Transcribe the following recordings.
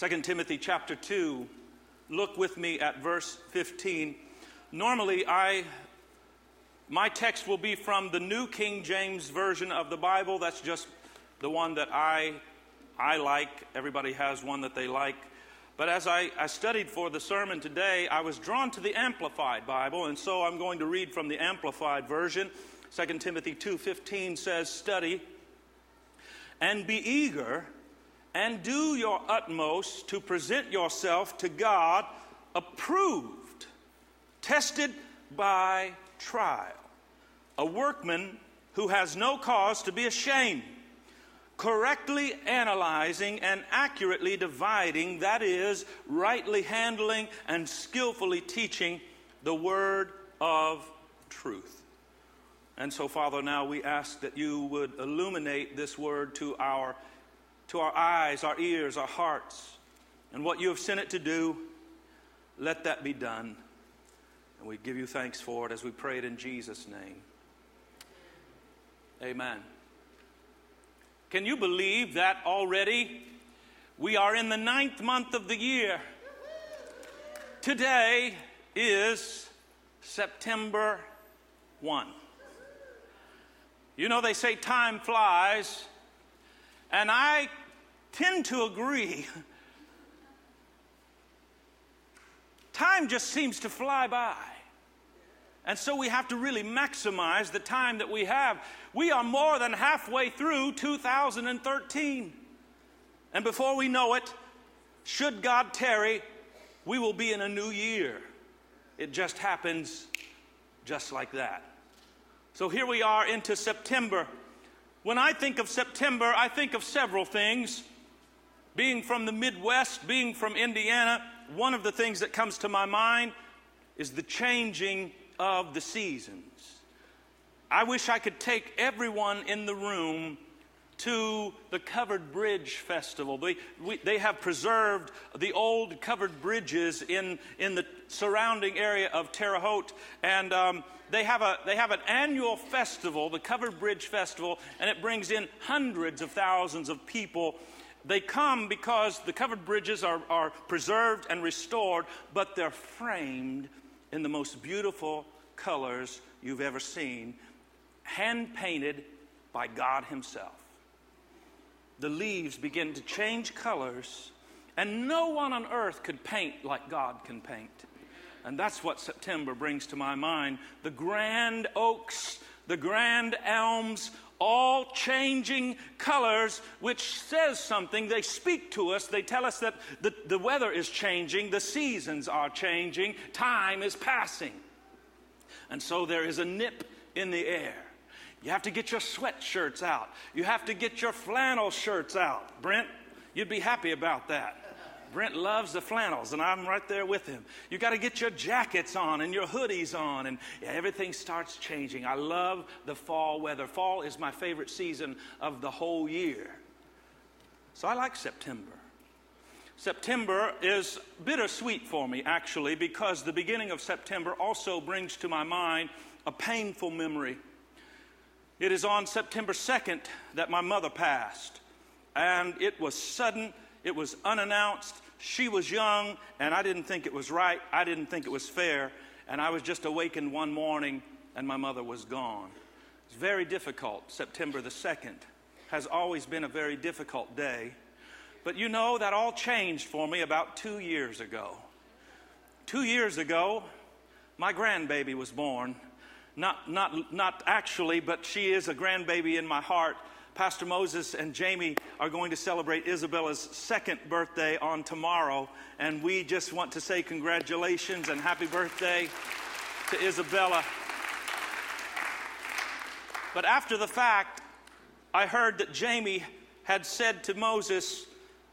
2 Timothy chapter 2. Look with me at verse 15. Normally, I my text will be from the New King James Version of the Bible. That's just the one that I, I like. Everybody has one that they like. But as I, I studied for the sermon today, I was drawn to the Amplified Bible, and so I'm going to read from the Amplified Version. 2 Timothy 2:15 says, "Study and be eager and do your utmost to present yourself to God approved, tested by trial, a workman who has no cause to be ashamed, correctly analyzing and accurately dividing, that is, rightly handling and skillfully teaching the word of truth. And so, Father, now we ask that you would illuminate this word to our, to our eyes, our ears, our hearts, and what you have sent it to do, let that be done. And we give you thanks for it as we pray it in Jesus' name. Amen. Can you believe that already? We are in the ninth month of the year. Today is September 1. You know, they say time flies, and I tend to agree. Time just seems to fly by. And so we have to really maximize the time that we have. We are more than halfway through 2013. And before we know it, should God tarry, we will be in a new year. It just happens just like that. So here we are into September. When I think of September, I think of several things. Being from the Midwest, being from Indiana, one of the things that comes to my mind is the changing of the seasons. I wish I could take everyone in the room to the Covered Bridge Festival. They, we, they have preserved the old covered bridges in, in the surrounding area of Terre Haute. And um, they, have a, they have an annual festival, the Covered Bridge Festival, and it brings in hundreds of thousands of people. They come because the covered bridges are, are preserved and restored, but they're framed in the most beautiful colors you've ever seen, hand painted by God Himself. The leaves begin to change colors, and no one on earth could paint like God can paint. And that's what September brings to my mind. The grand oaks, the grand elms, all changing colors, which says something. They speak to us. They tell us that the, the weather is changing, the seasons are changing, time is passing. And so there is a nip in the air. You have to get your sweatshirts out. You have to get your flannel shirts out. Brent, you'd be happy about that. Brent loves the flannels, and I'm right there with him. You got to get your jackets on and your hoodies on, and everything starts changing. I love the fall weather. Fall is my favorite season of the whole year. So I like September. September is bittersweet for me, actually, because the beginning of September also brings to my mind a painful memory. It is on September 2nd that my mother passed, and it was sudden it was unannounced. She was young, and I didn't think it was right. I didn't think it was fair. And I was just awakened one morning, and my mother was gone. It's very difficult. September the 2nd has always been a very difficult day. But you know, that all changed for me about two years ago. Two years ago, my grandbaby was born. Not, not, not actually, but she is a grandbaby in my heart. Pastor Moses and Jamie are going to celebrate Isabella's second birthday on tomorrow, and we just want to say congratulations and happy birthday to Isabella. But after the fact, I heard that Jamie had said to Moses,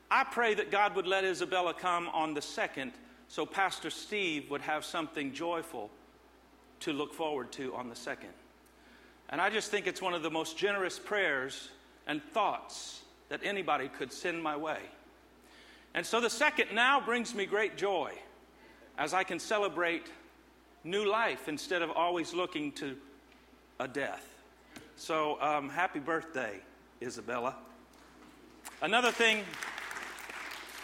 I pray that God would let Isabella come on the second so Pastor Steve would have something joyful to look forward to on the second. And I just think it's one of the most generous prayers and thoughts that anybody could send my way. And so the second now brings me great joy as I can celebrate new life instead of always looking to a death. So, um, happy birthday, Isabella. Another thing,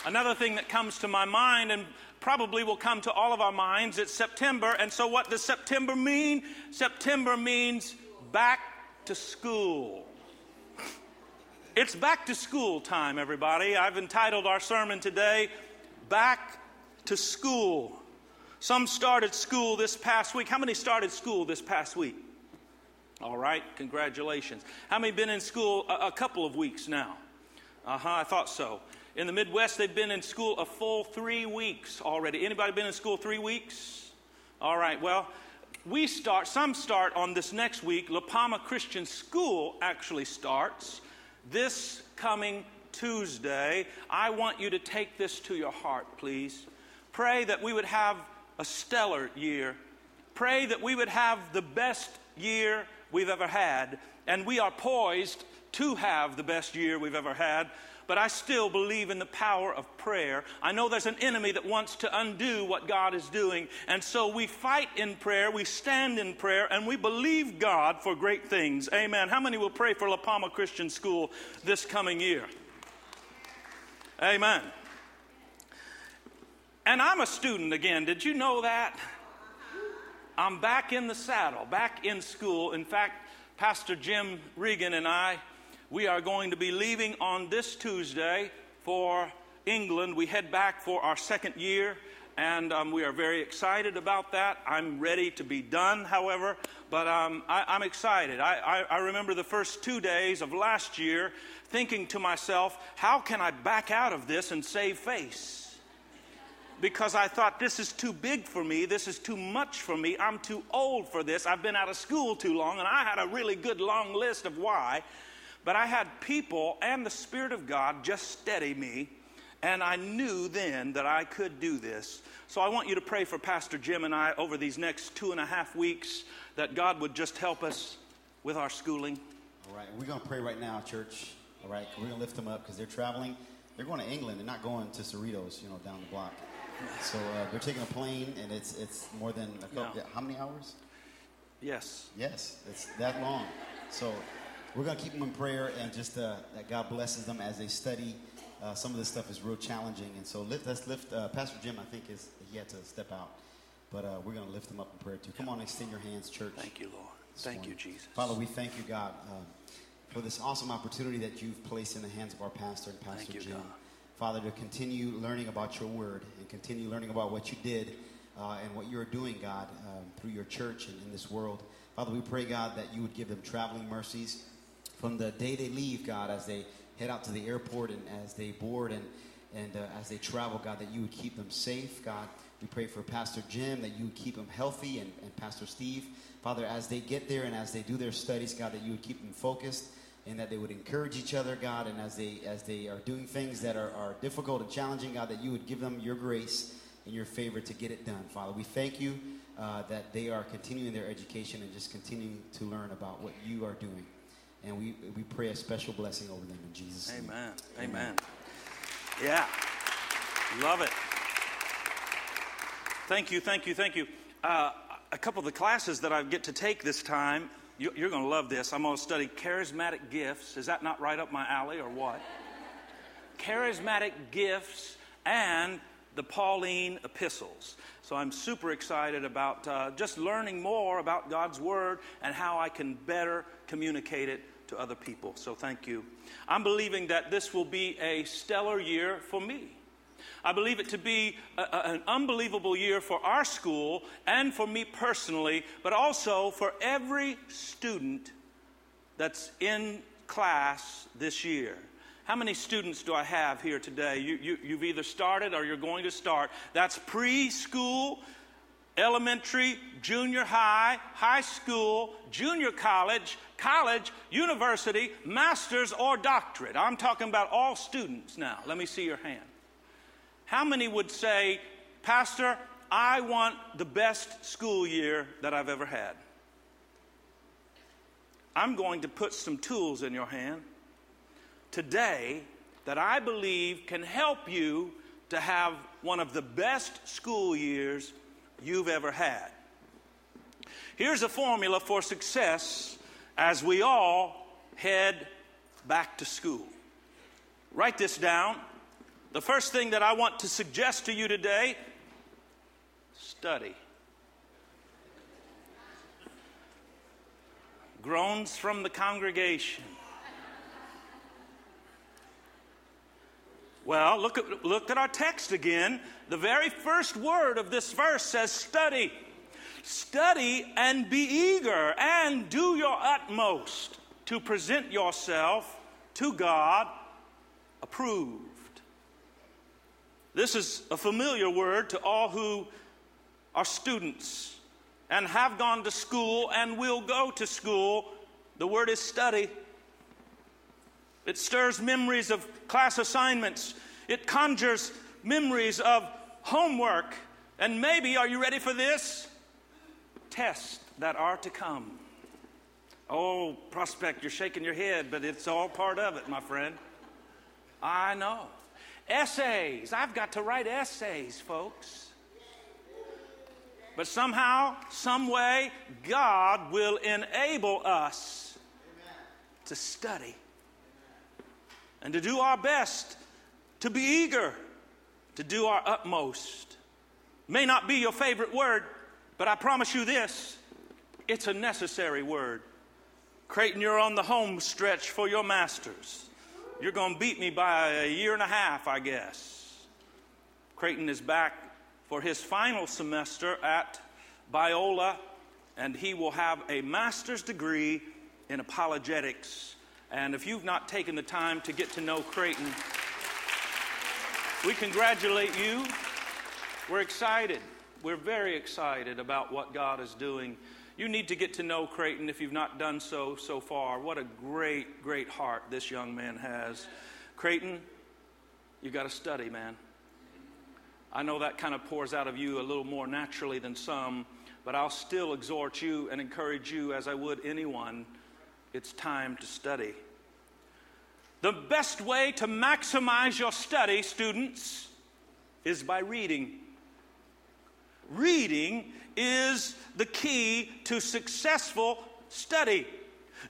Another thing that comes to my mind and probably will come to all of our minds, it's September. And so, what does September mean? September means back to school. It's back to school time, everybody. I've entitled our sermon today, Back to School. Some started school this past week. How many started school this past week? All right, congratulations. How many been in school a, a couple of weeks now? Uh huh, I thought so. In the Midwest, they've been in school a full three weeks already. Anybody been in school three weeks? All right, well, we start, some start on this next week. La Palma Christian School actually starts this coming Tuesday. I want you to take this to your heart, please. Pray that we would have a stellar year. Pray that we would have the best year we've ever had. And we are poised to have the best year we've ever had but I still believe in the power of prayer. I know there's an enemy that wants to undo what God is doing. And so we fight in prayer, we stand in prayer, and we believe God for great things. Amen. How many will pray for La Palma Christian School this coming year? Amen. And I'm a student again. Did you know that? I'm back in the saddle, back in school. In fact, Pastor Jim Regan and I we are going to be leaving on this Tuesday for England. We head back for our second year, and um, we are very excited about that. I'm ready to be done, however, but um, I, am excited. I, I, I remember the first two days of last year thinking to myself, how can I back out of this and save face? because I thought this is too big for me, this is too much for me, I'm too old for this, I've been out of school too long, and I had a really good long list of why. But I had people and the Spirit of God just steady me, and I knew then that I could do this. So I want you to pray for Pastor Jim and I over these next two and a half weeks that God would just help us with our schooling. All right, we're going to pray right now, church. All right, we're going to lift them up because they're traveling. They're going to England. They're not going to Cerritos, you know, down the block. So uh, they're taking a plane, and it's it's more than a couple. No. How many hours? Yes. Yes, it's that long. So we're going to keep them in prayer and just uh, that God blesses them as they study. Uh, some of this stuff is real challenging. And so lift, let's lift, uh, Pastor Jim, I think, is he had to step out. But uh, we're going to lift him up in prayer too. Come on, extend your hands, church. Thank you, Lord. Thank morning. you, Jesus. Father, we thank you, God, uh, for this awesome opportunity that you've placed in the hands of our pastor and Pastor you, Jim. God. Father, to continue learning about your word and continue learning about what you did uh, and what you're doing, God, um, through your church and in this world. Father, we pray, God, that you would give them traveling mercies from the day they leave, God, as they head out to the airport and as they board and, and uh, as they travel, God, that you would keep them safe, God. We pray for Pastor Jim that you would keep him healthy and, and Pastor Steve. Father, as they get there and as they do their studies, God, that you would keep them focused and that they would encourage each other, God, and as they as they are doing things that are, are difficult and challenging, God, that you would give them your grace and your favor to get it done. Father, we thank you uh, that they are continuing their education and just continuing to learn about what you are doing. And we, we pray a special blessing over them in Jesus' name. Amen. Amen. Yeah. Love it. Thank you, thank you, thank you. Uh, a couple of the classes that I get to take this time, you, you're going to love this. I'm going to study charismatic gifts. Is that not right up my alley or what? charismatic gifts and the Pauline epistles. So I'm super excited about uh, just learning more about God's Word and how I can better communicate it to other people. So thank you. I'm believing that this will be a stellar year for me. I believe it to be a, a, an unbelievable year for our school and for me personally, but also for every student that's in class this year. How many students do I have here today? You, you, you've either started or you're going to start. That's preschool elementary, junior high, high school, junior college, college, university, master's, or doctorate. I'm talking about all students now. Let me see your hand. How many would say, Pastor, I want the best school year that I've ever had? I'm going to put some tools in your hand today that I believe can help you to have one of the best school years you've ever had. Here's a formula for success as we all head back to school. Write this down. The first thing that I want to suggest to you today study. Groans from the congregation. Well, look at, look at our text again. The very first word of this verse says study. Study and be eager and do your utmost to present yourself to God approved. This is a familiar word to all who are students and have gone to school and will go to school. The word is study. It stirs memories of class assignments. It conjures memories of homework. And maybe, are you ready for this? Tests that are to come. Oh, prospect, you're shaking your head, but it's all part of it, my friend. I know. Essays. I've got to write essays, folks. But somehow, some way, God will enable us to study and to do our best, to be eager, to do our utmost. May not be your favorite word, but I promise you this it's a necessary word. Creighton, you're on the home stretch for your masters. You're going to beat me by a year and a half, I guess. Creighton is back for his final semester at Biola, and he will have a master's degree in apologetics. And if you've not taken the time to get to know Creighton, we congratulate you. We're excited. We're very excited about what God is doing. You need to get to know Creighton if you've not done so so far. What a great, great heart this young man has. Creighton, you got to study, man. I know that kind of pours out of you a little more naturally than some, but I'll still exhort you and encourage you as I would anyone. It's time to study. The best way to maximize your study, students, is by reading. Reading is the key to successful study.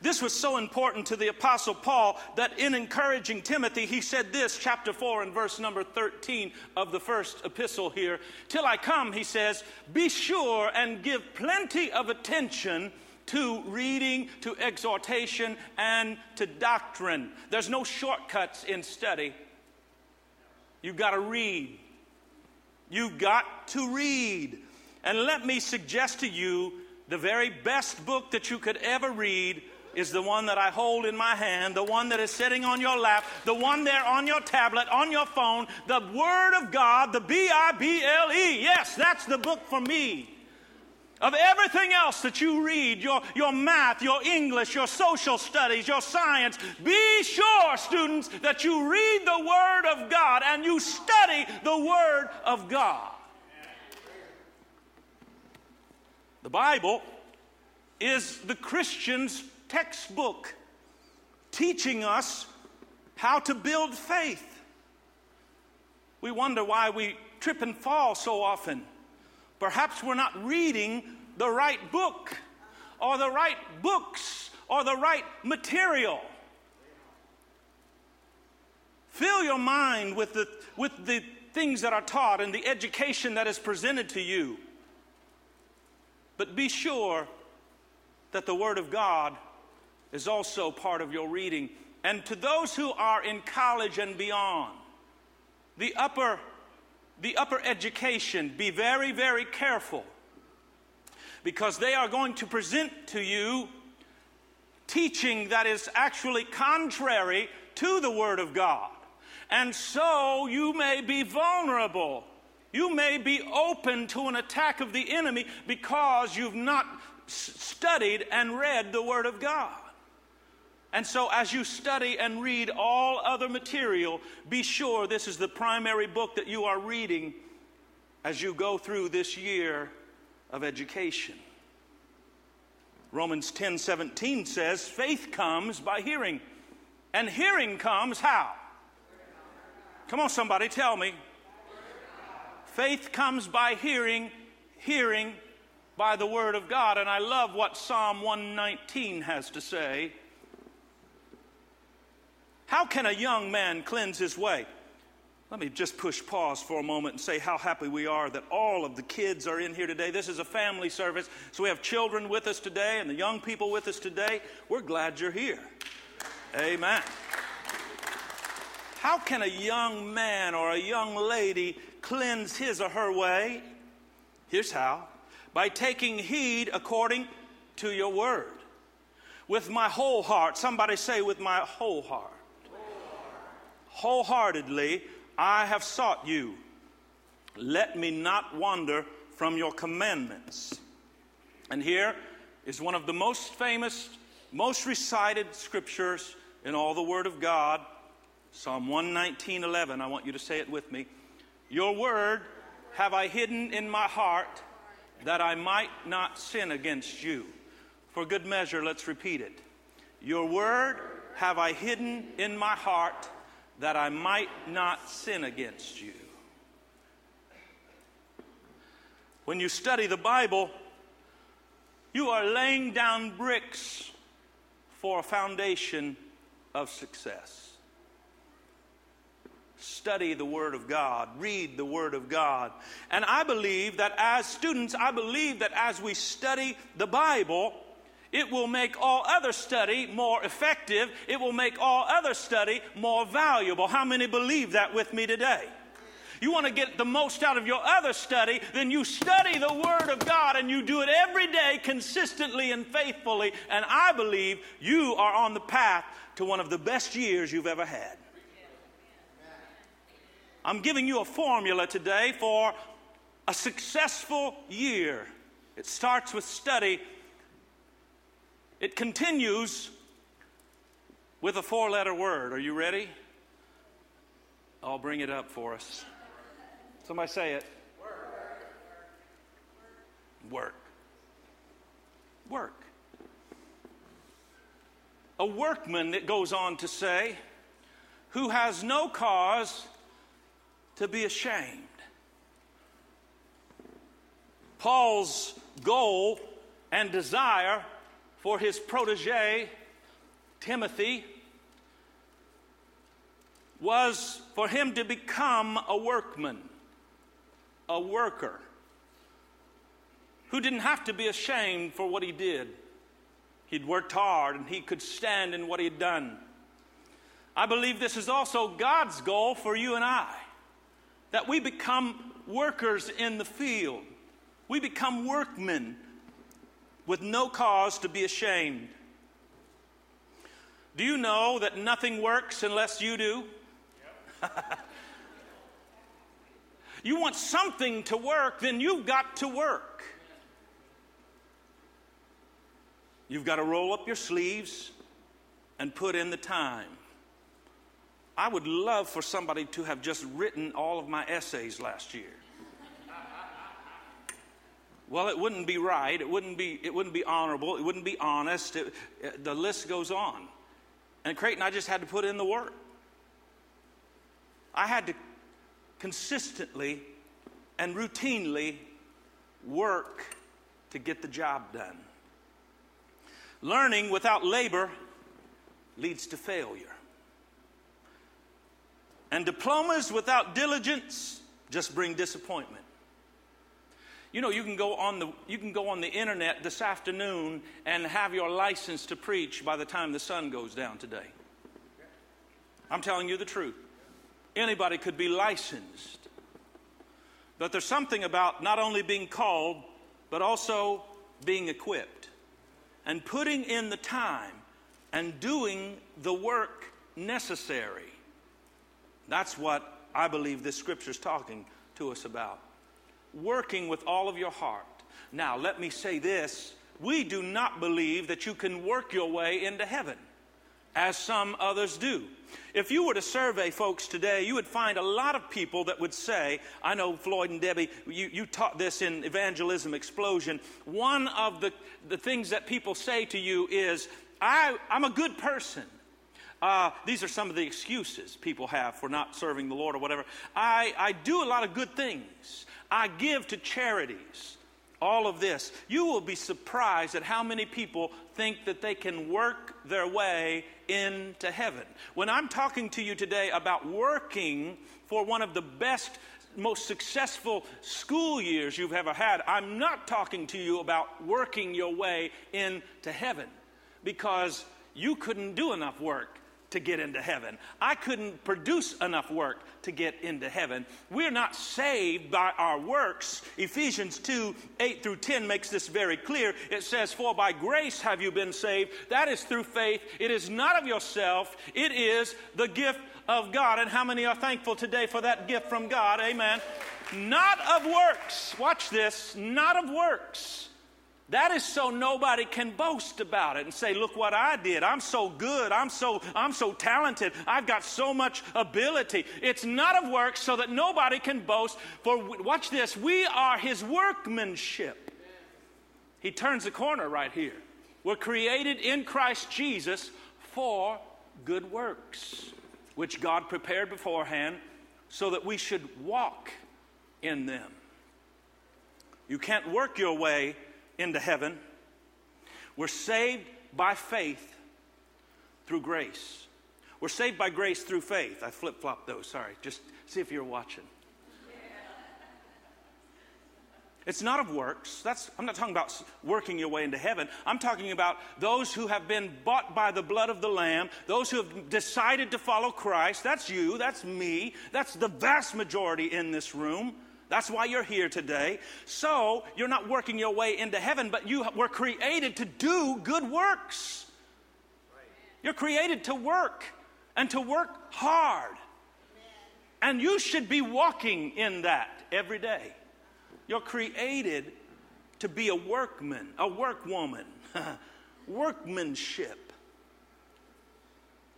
This was so important to the Apostle Paul that in encouraging Timothy, he said this, chapter 4 and verse number 13 of the first epistle here. Till I come, he says, be sure and give plenty of attention to reading, to exhortation, and to doctrine. There's no shortcuts in study. You've got to read. You've got to read. And let me suggest to you the very best book that you could ever read is the one that I hold in my hand, the one that is sitting on your lap, the one there on your tablet, on your phone, the Word of God, the B I B L E. Yes, that's the book for me. Of everything else that you read, your, your math, your English, your social studies, your science, be sure, students, that you read the Word of God and you study the Word of God. The Bible is the Christian's textbook teaching us how to build faith. We wonder why we trip and fall so often. Perhaps we're not reading the right book or the right books or the right material. Fill your mind with the, with the things that are taught and the education that is presented to you. But be sure that the Word of God is also part of your reading. And to those who are in college and beyond, the upper, the upper education, be very, very careful because they are going to present to you teaching that is actually contrary to the Word of God. And so you may be vulnerable. You may be open to an attack of the enemy because you've not studied and read the Word of God. And so, as you study and read all other material, be sure this is the primary book that you are reading as you go through this year of education. Romans 10 17 says, faith comes by hearing, and hearing comes how? Come on, somebody, tell me. Faith comes by hearing, hearing by the Word of God. And I love what Psalm 119 has to say. How can a young man cleanse his way? Let me just push pause for a moment and say how happy we are that all of the kids are in here today. This is a family service, so we have children with us today and the young people with us today. We're glad you're here. Amen. How can a young man or a young lady cleanse his or her way? Here's how by taking heed according to your word. With my whole heart, somebody say, with my whole heart. Wholeheartedly, I have sought you. Let me not wander from your commandments. And here is one of the most famous, most recited scriptures in all the Word of God Psalm 119 11. I want you to say it with me. Your word have I hidden in my heart that I might not sin against you. For good measure, let's repeat it. Your word have I hidden in my heart that I might not sin against you. When you study the Bible, you are laying down bricks for a foundation of success. Study the Word of God, read the Word of God. And I believe that as students, I believe that as we study the Bible, it will make all other study more effective. It will make all other study more valuable. How many believe that with me today? You want to get the most out of your other study, then you study the Word of God and you do it every day consistently and faithfully. And I believe you are on the path to one of the best years you've ever had. I'm giving you a formula today for a successful year. It starts with study it continues with a four letter word. Are you ready? I'll bring it up for us. Somebody say it. Work. Work. A workman, it goes on to say, who has no cause to be ashamed. Paul's goal and desire for his protege, Timothy, was for him to become a workman, a worker, who didn't have to be ashamed for what he did. He'd worked hard and he could stand in what he'd done. I believe this is also God's goal for you and I that we become workers in the field. We become workmen with no cause to be ashamed. Do you know that nothing works unless you do? You want something to work, then you've got to work. You've got to roll up your sleeves and put in the time. I would love for somebody to have just written all of my essays last year. Well, it wouldn't be right. It wouldn't be, it wouldn't be honorable. It wouldn't be honest. It, it, the list goes on. And Creighton, I just had to put in the work. I had to consistently and routinely work to get the job done. Learning without labor leads to failure. And diplomas without diligence just bring disappointment. You know, you can go on the you can go on the internet this afternoon and have your license to preach by the time the sun goes down today. I'm telling you the truth. Anybody could be licensed. But there's something about not only being called, but also being equipped and putting in the time and doing the work necessary. That's what I believe this scripture is talking to us about working with all of your heart. Now, let me say this we do not believe that you can work your way into heaven, as some others do. If you were to survey folks today, you would find a lot of people that would say, I know Floyd and Debbie, you, you taught this in Evangelism Explosion. One of the, the things that people say to you is, I, I'm a good person. Uh, these are some of the excuses people have for not serving the Lord or whatever. I, I do a lot of good things. I give to charities. all of this, you will be surprised at how many people think that they can work their way into heaven. When I'm talking to you today about working for one of the best, most successful school years you've ever had, I'm not talking to you about working your way into heaven because you couldn't do enough work to get into heaven. I couldn't produce enough work to get into heaven. We're not saved by our works. Ephesians 2 8 through 10 makes this very clear. It says, For by grace have you been saved. That is through faith. It is not of yourself, it is the gift of God. And how many are thankful today for that gift from God? Amen. Not of works. Watch this. Not of works that is so nobody can boast about it and say, look what I did. I'm so good. I'm so, I'm so talented. I've got so much ability. It's not of works so that nobody can boast. For watch this, we are his workmanship. He turns the corner right here. We're created in Christ Jesus for good works, which God prepared beforehand so that we should walk in them. You can't work your way into heaven. We're saved by faith through grace. We're saved by grace through faith. I flip flopped those, sorry. Just see if you're watching. It's not of works. That's, I'm not talking about working your way into heaven. I'm talking about those who have been bought by the blood of the Lamb, those who have decided to follow Christ. That's you, that's me, that's the vast majority in this room. That's why you're here today. So you're not working your way into heaven, but you were created to do good works. You're created to work and to work hard. And you should be walking in that every day. You're created to be a workman, a workwoman, workmanship.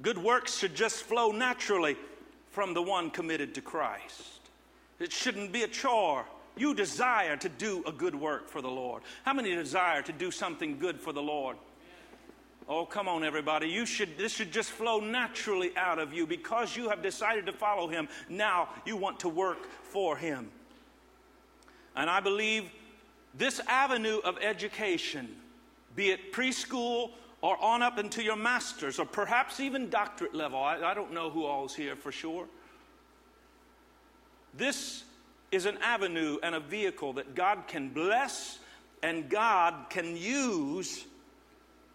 Good works should just flow naturally from the one committed to Christ. It shouldn't be a chore. You desire to do a good work for the Lord. How many desire to do something good for the Lord? Oh, come on, everybody. You should, this should just flow naturally out of you because you have decided to follow Him. Now you want to work for Him. And I believe this avenue of education, be it preschool or on up into your master's or perhaps even doctorate level, I, I don't know who all's here for sure. This is an avenue and a vehicle that God can bless and God can use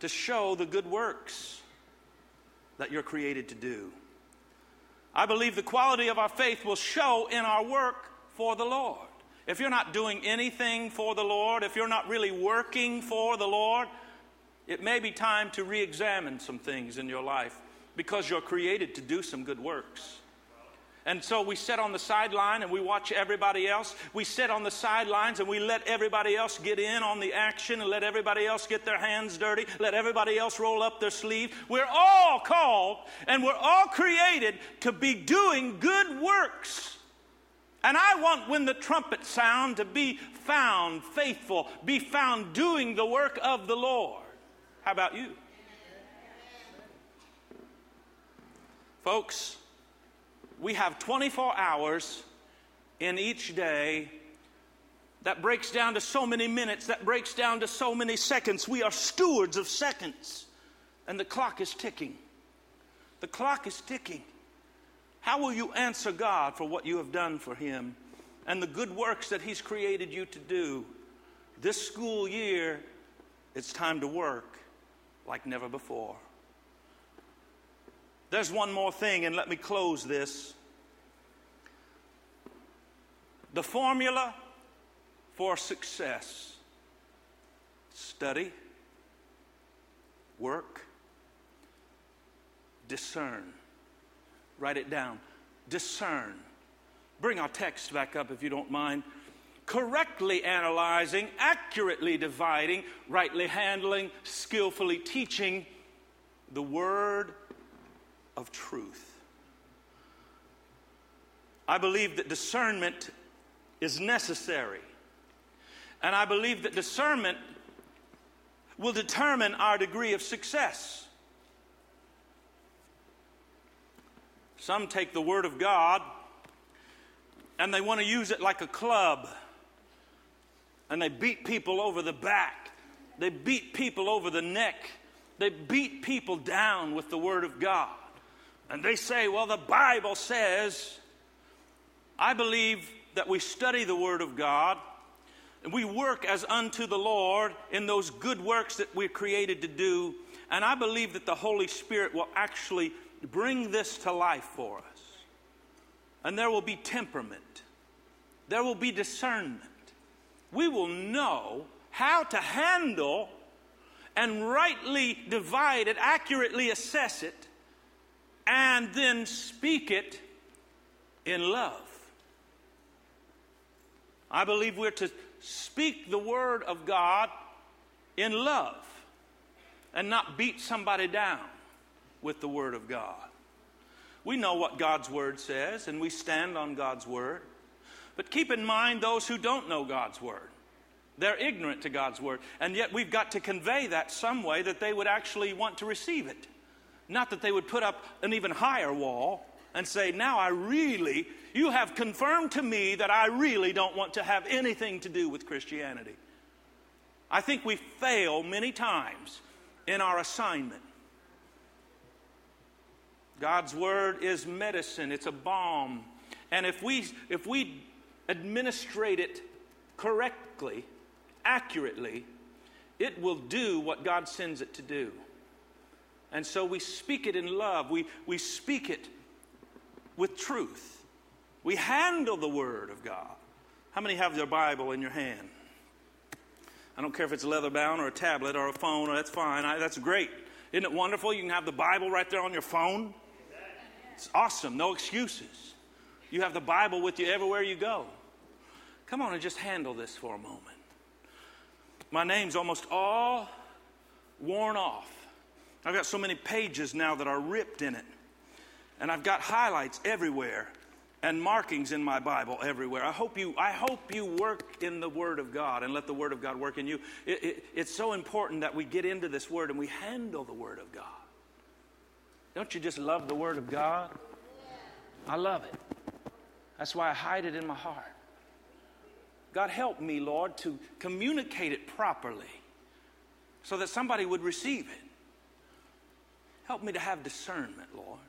to show the good works that you're created to do. I believe the quality of our faith will show in our work for the Lord. If you're not doing anything for the Lord, if you're not really working for the Lord, it may be time to re examine some things in your life because you're created to do some good works. And so we sit on the sideline and we watch everybody else. We sit on the sidelines and we let everybody else get in on the action and let everybody else get their hands dirty, let everybody else roll up their sleeve. We're all called and we're all created to be doing good works. And I want when the trumpet sound to be found faithful, be found doing the work of the Lord. How about you? Folks, we have 24 hours in each day that breaks down to so many minutes, that breaks down to so many seconds. We are stewards of seconds, and the clock is ticking. The clock is ticking. How will you answer God for what you have done for Him and the good works that He's created you to do? This school year, it's time to work like never before. There's one more thing, and let me close this. The formula for success study, work, discern. Write it down. Discern. Bring our text back up if you don't mind. Correctly analyzing, accurately dividing, rightly handling, skillfully teaching the word of truth. I believe that discernment is necessary. And I believe that discernment will determine our degree of success. Some take the Word of God and they want to use it like a club. and they beat people over the back. They beat people over the neck. They beat people down with the Word of God. And they say, well, the Bible says, I believe that we study the Word of God and we work as unto the Lord in those good works that we're created to do. And I believe that the Holy Spirit will actually bring this to life for us. And there will be temperament, there will be discernment. We will know how to handle and rightly divide it, accurately assess it, and then speak it in love. I believe we're to speak the word of God in love and not beat somebody down with the word of God. We know what God's word says and we stand on God's word. But keep in mind those who don't know God's word. They're ignorant to God's word. And yet we've got to convey that some way that they would actually want to receive it. Not that they would put up an even higher wall and say, Now I really, you have confirmed to me that I really don't want to have anything to do with Christianity. I think we fail many times in our assignment. God's word is medicine, it's a balm. And if we, if we administrate it correctly, accurately, it will do what God sends it to do. And so we speak it in love, we, we speak it with truth. We handle the Word of God. How many have their Bible in your hand? I don't care if it's leather bound or a tablet or a phone, or that's fine. I, that's great. Isn't it wonderful? You can have the Bible right there on your phone. It's awesome. No excuses. You have the Bible with you everywhere you go. Come on and just handle this for a moment. My name's almost all worn off. I've got so many pages now that are ripped in it. And I've got highlights everywhere and markings in my Bible everywhere. I hope you, I hope you work in the Word of God and let the Word of God work in you. It, it, it's so important that we get into this Word and we handle the Word of God. Don't you just love the Word of God? I love it. That's why I hide it in my heart. God, help me, Lord, to communicate it properly so that somebody would receive it. Help me to have discernment, Lord.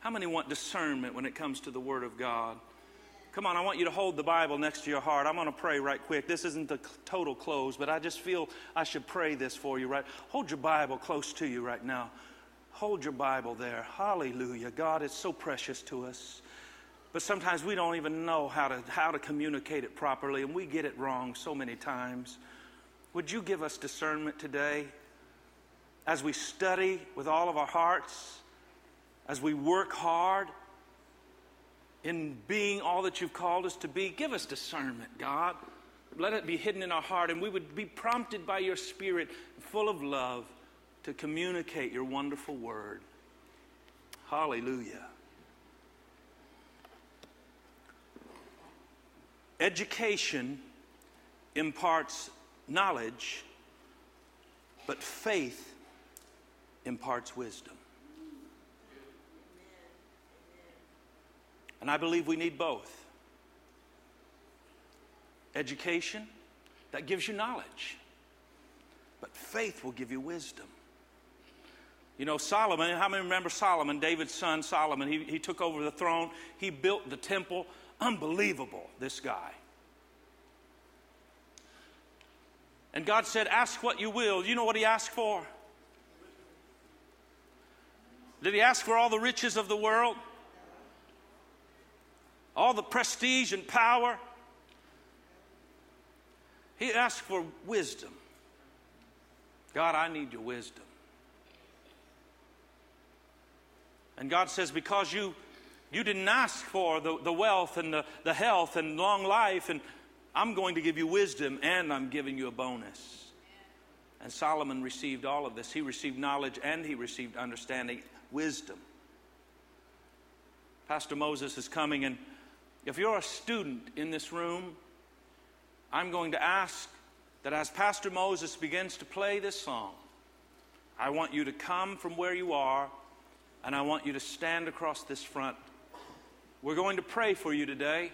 How many want discernment when it comes to the Word of God? Come on, I want you to hold the Bible next to your heart. I'm going to pray right quick. This isn't the total close, but I just feel I should pray this for you, right? Hold your Bible close to you right now. Hold your Bible there. Hallelujah. God is so precious to us. But sometimes we don't even know how to, how to communicate it properly, and we get it wrong so many times. Would you give us discernment today as we study with all of our hearts? as we work hard in being all that you've called us to be, give us discernment, God. Let it be hidden in our heart, and we would be prompted by your Spirit, full of love, to communicate your wonderful word. Hallelujah. Education imparts knowledge, but faith imparts wisdom. And I believe we need both. Education, that gives you knowledge, but faith will give you wisdom. You know, Solomon, how many remember Solomon, David's son Solomon? He, he took over the throne, he built the temple. Unbelievable, this guy. And God said, Ask what you will. You know what he asked for? Did he ask for all the riches of the world? all the prestige and power. He asked for wisdom. God, I need your wisdom. And God says, because you, you didn't ask for the, the wealth and the, the health and long life, and I'm going to give you wisdom and I'm giving you a bonus. And Solomon received all of this. He received knowledge and he received understanding, wisdom. Pastor Moses is coming and if you're a student in this room, I'm going to ask that as Pastor Moses begins to play this song, I want you to come from where you are and I want you to stand across this front. We're going to pray for you today.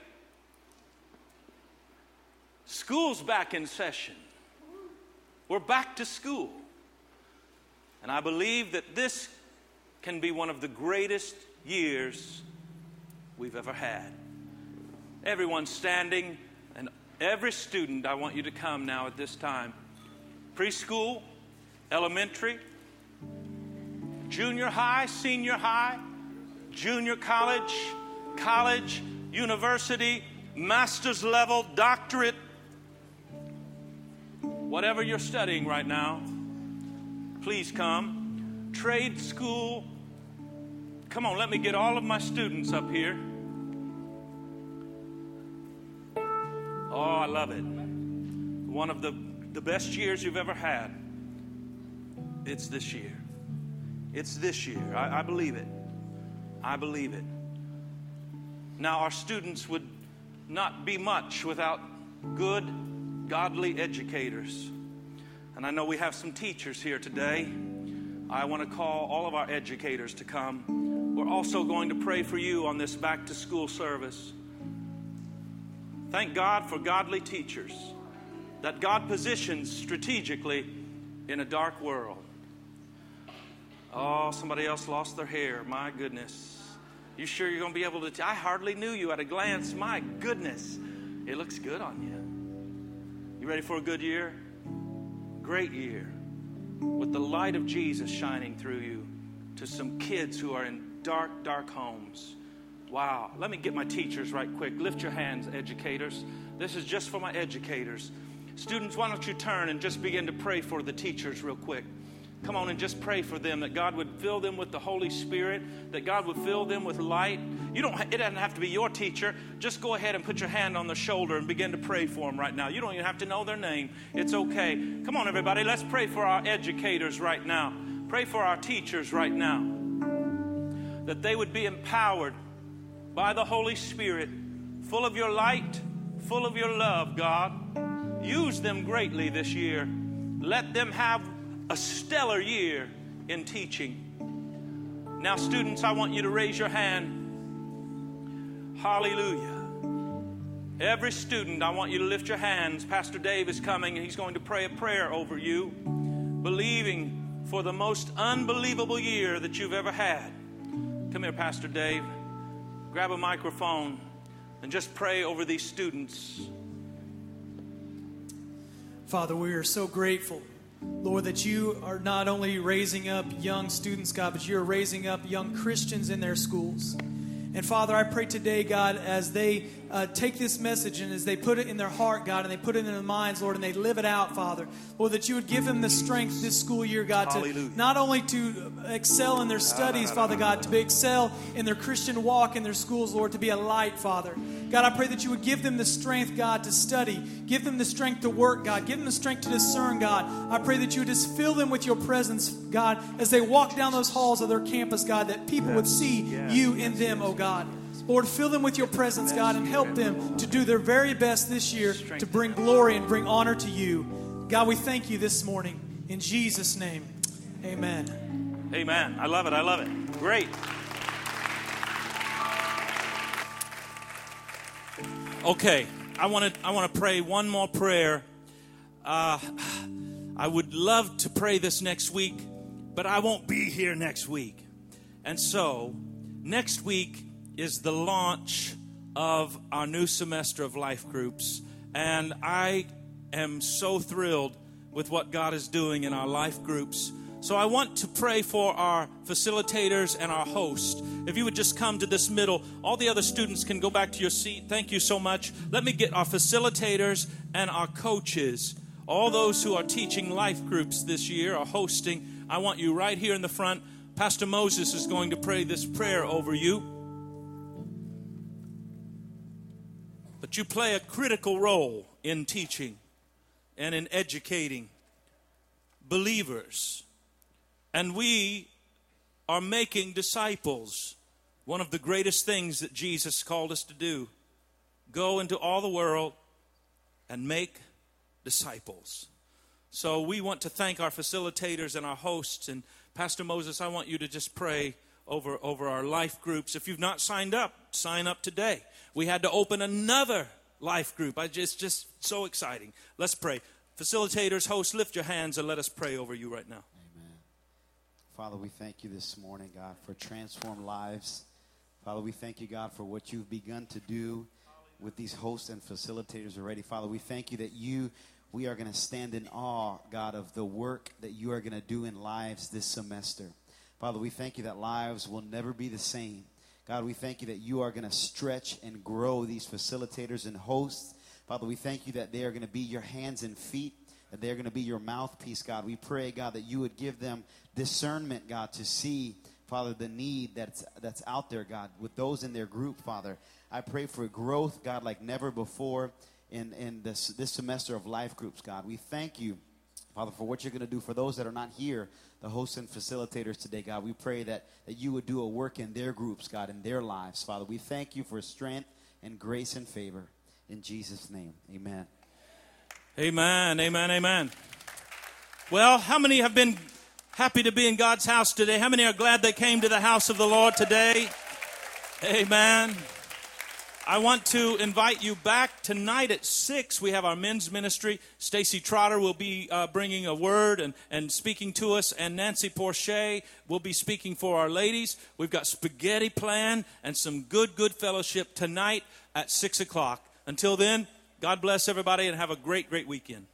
School's back in session. We're back to school. And I believe that this can be one of the greatest years we've ever had. Everyone standing, and every student, I want you to come now at this time. Preschool, elementary, junior high, senior high, junior college, college, university, master's level, doctorate, whatever you're studying right now, please come. Trade school, come on, let me get all of my students up here. Oh, I love it. One of the, the best years you've ever had. It's this year. It's this year. I, I believe it. I believe it. Now, our students would not be much without good, godly educators. And I know we have some teachers here today. I want to call all of our educators to come. We're also going to pray for you on this back to school service. Thank God for godly teachers that God positions strategically in a dark world. Oh, somebody else lost their hair. My goodness. You sure you're going to be able to? T- I hardly knew you at a glance. My goodness. It looks good on you. You ready for a good year? Great year. With the light of Jesus shining through you to some kids who are in dark, dark homes. Wow. Let me get my teachers right quick. Lift your hands, educators. This is just for my educators. Students, why don't you turn and just begin to pray for the teachers real quick? Come on and just pray for them that God would fill them with the Holy Spirit, that God would fill them with light. You don't it doesn't have to be your teacher. Just go ahead and put your hand on their shoulder and begin to pray for them right now. You don't even have to know their name. It's okay. Come on everybody, let's pray for our educators right now. Pray for our teachers right now. That they would be empowered by the Holy Spirit, full of your light, full of your love, God. Use them greatly this year. Let them have a stellar year in teaching. Now, students, I want you to raise your hand. Hallelujah. Every student, I want you to lift your hands. Pastor Dave is coming and he's going to pray a prayer over you, believing for the most unbelievable year that you've ever had. Come here, Pastor Dave. Grab a microphone and just pray over these students. Father, we are so grateful Lord, that you are not only raising up young students, God, but you're raising up young Christians in their schools. And Father, I pray today, God, as they uh, take this message and as they put it in their heart, God, and they put it in their minds, Lord, and they live it out, Father, Lord, that you would give them the strength this school year, God, to Hallelujah. not only to excel in their studies, Father God, to be excel in their Christian walk in their schools, Lord, to be a light, Father. God, I pray that you would give them the strength, God, to study. Give them the strength to work, God. Give them the strength to discern, God. I pray that you would just fill them with your presence, God, as they walk down those halls of their campus, God, that people would see you in them, oh God. Lord, fill them with your presence, God, and help them to do their very best this year to bring glory and bring honor to you. God, we thank you this morning. In Jesus' name, amen. Amen. I love it. I love it. Great. Okay, I want to I want to pray one more prayer. Uh, I would love to pray this next week, but I won't be here next week. And so, next week is the launch of our new semester of life groups, and I am so thrilled with what God is doing in our life groups. So I want to pray for our facilitators and our host. If you would just come to this middle, all the other students can go back to your seat. Thank you so much. Let me get our facilitators and our coaches, all those who are teaching life groups this year or hosting. I want you right here in the front. Pastor Moses is going to pray this prayer over you. But you play a critical role in teaching and in educating believers. And we are making disciples. One of the greatest things that Jesus called us to do go into all the world and make disciples. So we want to thank our facilitators and our hosts. And Pastor Moses, I want you to just pray over, over our life groups. If you've not signed up, sign up today. We had to open another life group. I just just so exciting. Let's pray. Facilitators, hosts, lift your hands and let us pray over you right now. Amen. Father, we thank you this morning, God, for transformed lives. Father, we thank you, God, for what you've begun to do with these hosts and facilitators already. Father, we thank you that you, we are going to stand in awe, God, of the work that you are going to do in lives this semester. Father, we thank you that lives will never be the same. God, we thank you that you are going to stretch and grow these facilitators and hosts. Father, we thank you that they are going to be your hands and feet, that they're going to be your mouthpiece, God. We pray, God, that you would give them discernment, God, to see, Father, the need that's, that's out there, God, with those in their group, Father. I pray for growth, God, like never before in, in this, this semester of life groups, God. We thank you. Father, for what you're going to do for those that are not here, the hosts and facilitators today, God. We pray that, that you would do a work in their groups, God, in their lives, Father. We thank you for strength and grace and favor. In Jesus' name, amen. Amen, amen, amen. Well, how many have been happy to be in God's house today? How many are glad they came to the house of the Lord today? Amen. I want to invite you back tonight at 6. We have our men's ministry. Stacy Trotter will be uh, bringing a word and, and speaking to us, and Nancy Porche will be speaking for our ladies. We've got spaghetti plan and some good, good fellowship tonight at 6 o'clock. Until then, God bless everybody and have a great, great weekend.